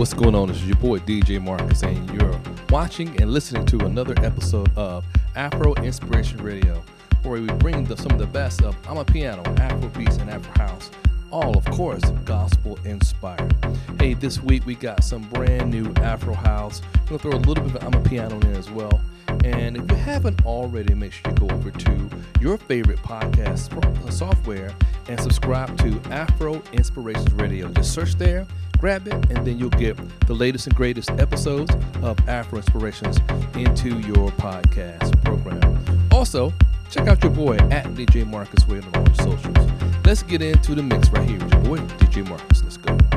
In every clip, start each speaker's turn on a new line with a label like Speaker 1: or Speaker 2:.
Speaker 1: What's going on? This is your boy DJ Marcus, and you're watching and listening to another episode of Afro Inspiration Radio, where we bring the, some of the best of Amapiano, Afro beats, and Afro house. All, of course, gospel inspired. Hey, this week we got some brand new Afro house. I'm gonna throw a little bit of Amapiano in as well. And if you haven't already, make sure you go over to your favorite podcast software and subscribe to Afro Inspirations Radio. Just search there, grab it, and then you'll get the latest and greatest episodes of Afro Inspirations into your podcast program. Also, check out your boy at DJ Marcus Wade on all the socials. Let's get into the mix right here with your boy, DJ Marcus. Let's go.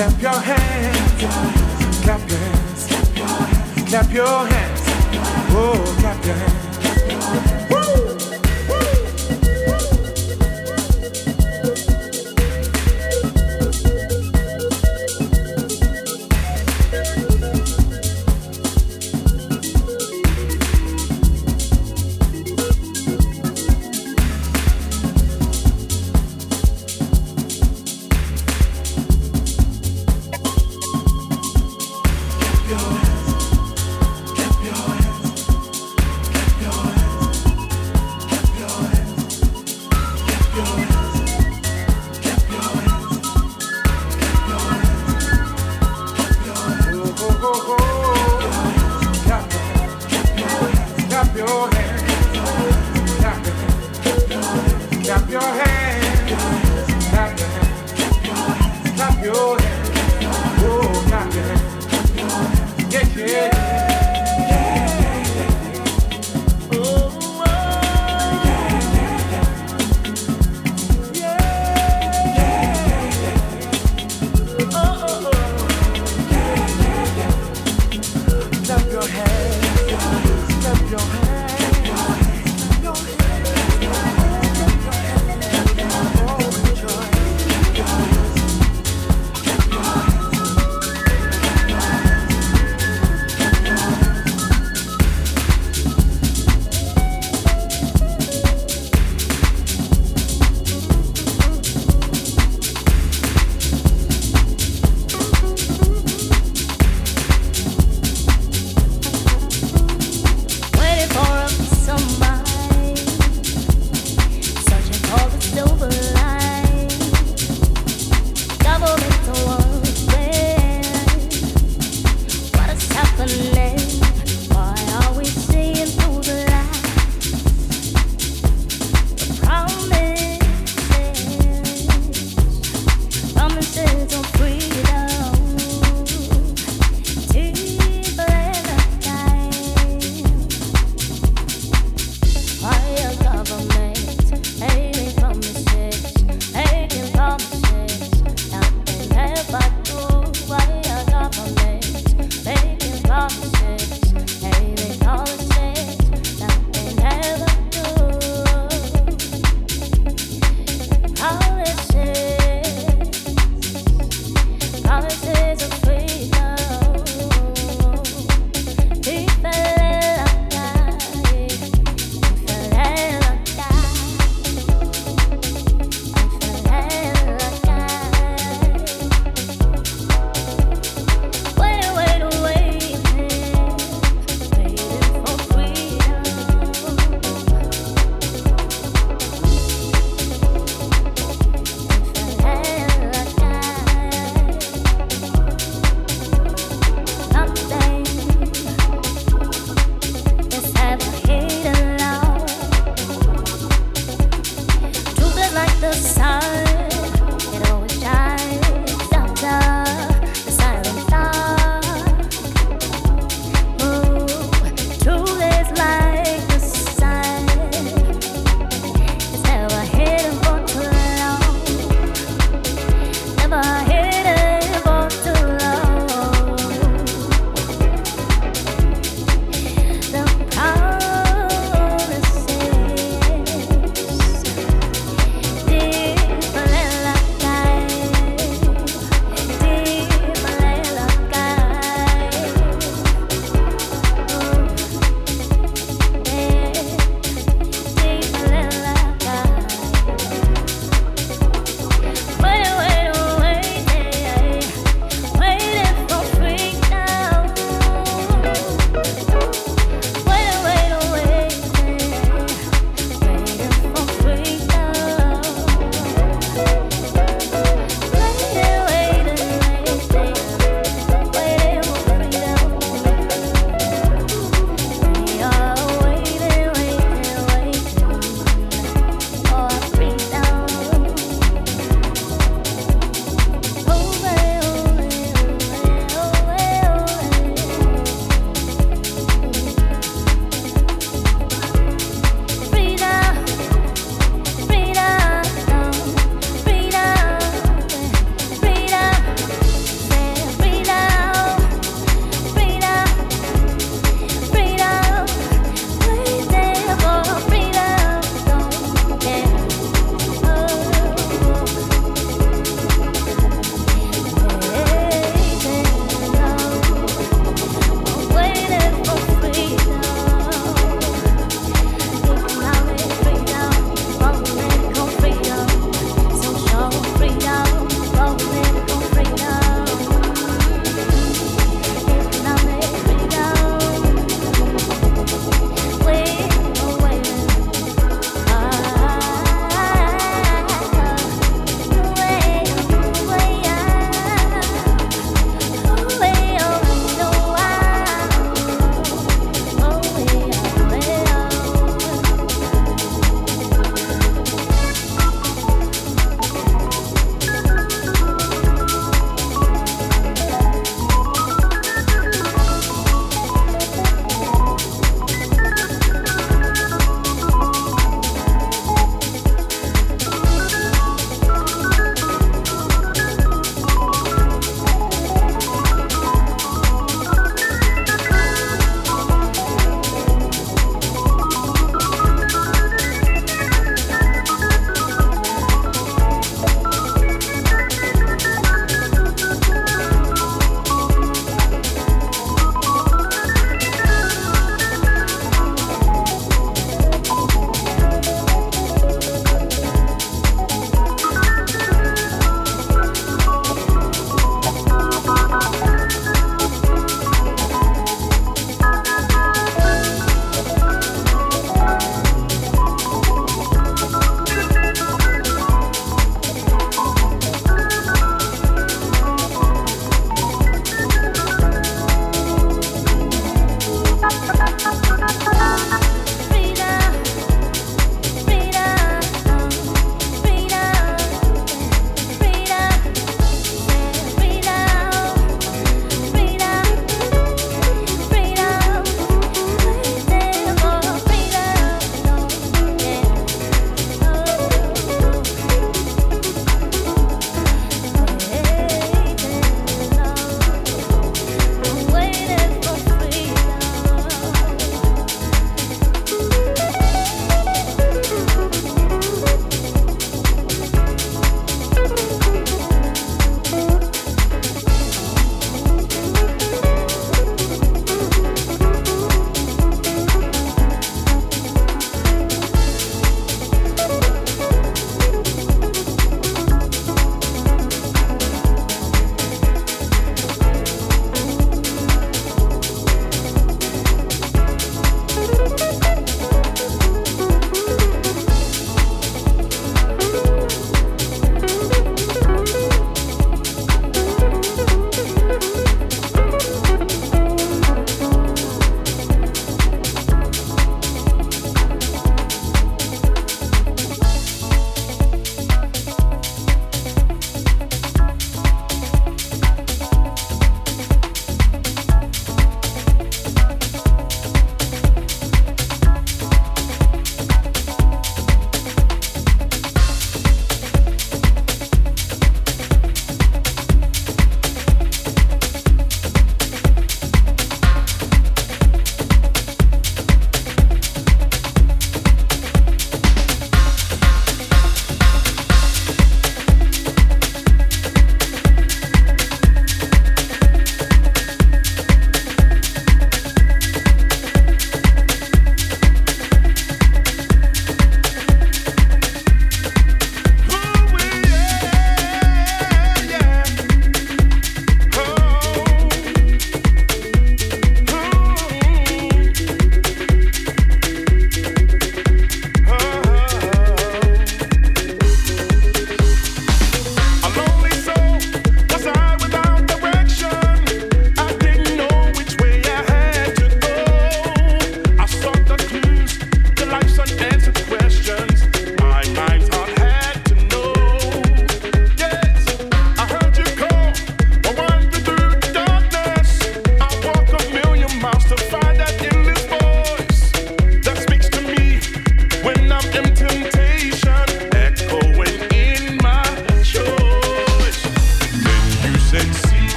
Speaker 2: Clap your hands, clap your hands, clap your hands, clap your hands, oh, clap your hands.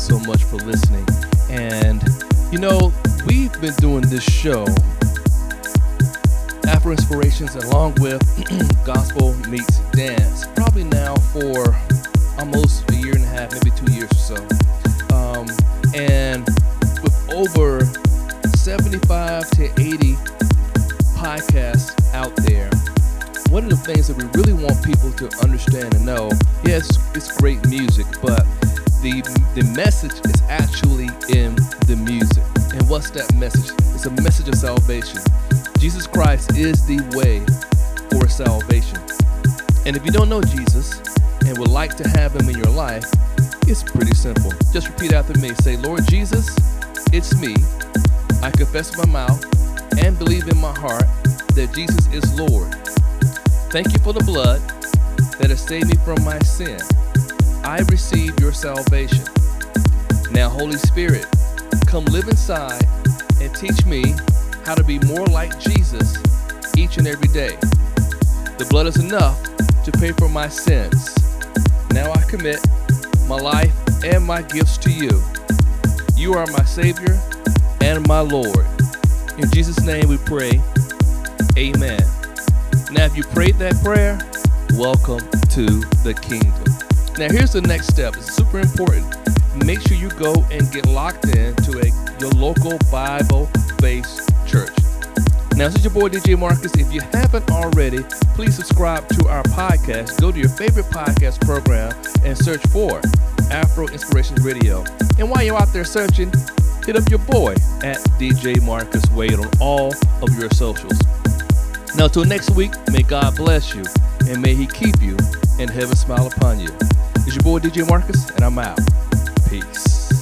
Speaker 2: So
Speaker 1: much for listening. Message? Of salvation. Jesus Christ is the way for salvation. And if you don't know Jesus and would like to have him in your life, it's pretty simple. Just repeat after me. Say, Lord Jesus, it's me. I confess with my mouth and believe in my heart that Jesus is Lord. Thank you for the blood that has saved me from my sin. I receive your salvation. Now, Holy Spirit, come live inside and teach me how to be more like Jesus each and every day. The blood is enough to pay for my sins. Now I commit my life and my gifts to you. You are my Savior and my Lord. In Jesus' name we pray. Amen. Now, if you prayed that prayer, welcome to the kingdom. Now, here's the next step. It's super important. Make sure you go and get locked in to a your local Bible-based church. Now, this is your boy DJ Marcus. If you haven't already, please subscribe to our podcast. Go to your favorite podcast program and search for Afro Inspirations Radio. And while you're out there searching, hit up your boy at DJ Marcus Wade on all of your socials. Now, till next week, may God bless you and may He keep you and heaven smile upon you. It's your boy DJ Marcus, and I'm out. Peace.